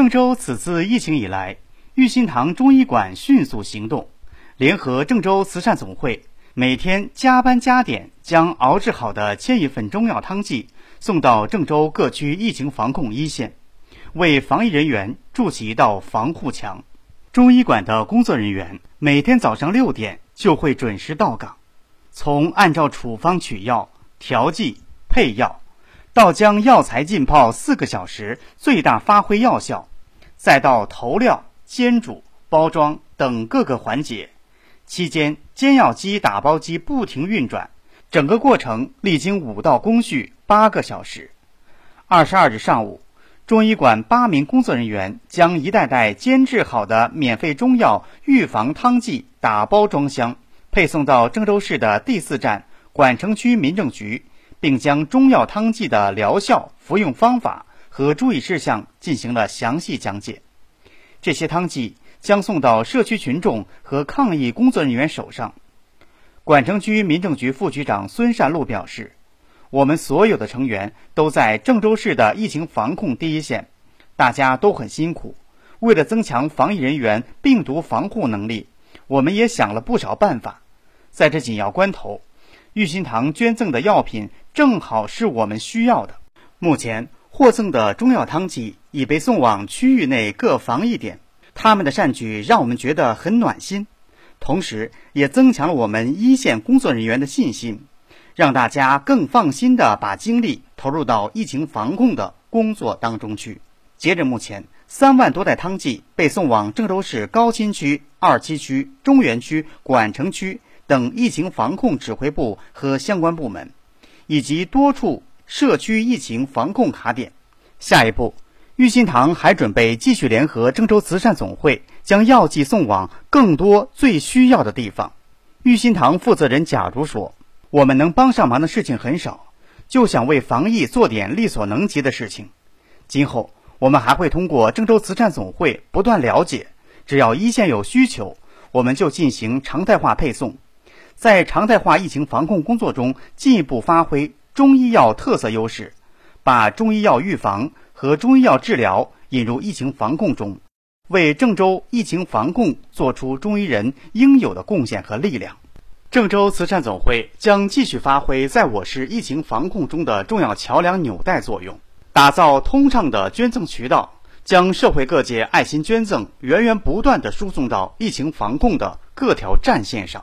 郑州此次疫情以来，玉心堂中医馆迅速行动，联合郑州慈善总会，每天加班加点，将熬制好的千余份中药汤剂送到郑州各区疫情防控一线，为防疫人员筑起一道防护墙。中医馆的工作人员每天早上六点就会准时到岗，从按照处方取药、调剂、配药。到将药材浸泡四个小时，最大发挥药效，再到投料、煎煮、包装等各个环节，期间煎药机、打包机不停运转，整个过程历经五道工序，八个小时。二十二日上午，中医馆八名工作人员将一袋袋煎制好的免费中药预防汤剂打包装箱，配送到郑州市的第四站管城区民政局。并将中药汤剂的疗效、服用方法和注意事项进行了详细讲解。这些汤剂将送到社区群众和抗疫工作人员手上。管城区民政局副局长孙善路表示：“我们所有的成员都在郑州市的疫情防控第一线，大家都很辛苦。为了增强防疫人员病毒防护能力，我们也想了不少办法。在这紧要关头。”玉心堂捐赠的药品正好是我们需要的。目前获赠的中药汤剂已被送往区域内各防疫点，他们的善举让我们觉得很暖心，同时也增强了我们一线工作人员的信心，让大家更放心的把精力投入到疫情防控的工作当中去。截至目前，三万多袋汤剂被送往郑州市高新区、二七区、中原区、管城区。等疫情防控指挥部和相关部门，以及多处社区疫情防控卡点。下一步，玉心堂还准备继续联合郑州慈善总会，将药剂送往更多最需要的地方。玉心堂负责人贾如说：“我们能帮上忙的事情很少，就想为防疫做点力所能及的事情。今后我们还会通过郑州慈善总会不断了解，只要一线有需求，我们就进行常态化配送。”在常态化疫情防控工作中，进一步发挥中医药特色优势，把中医药预防和中医药治疗引入疫情防控中，为郑州疫情防控做出中医人应有的贡献和力量。郑州慈善总会将继续发挥在我市疫情防控中的重要桥梁纽带作用，打造通畅的捐赠渠道，将社会各界爱心捐赠源源不断地输送到疫情防控的各条战线上。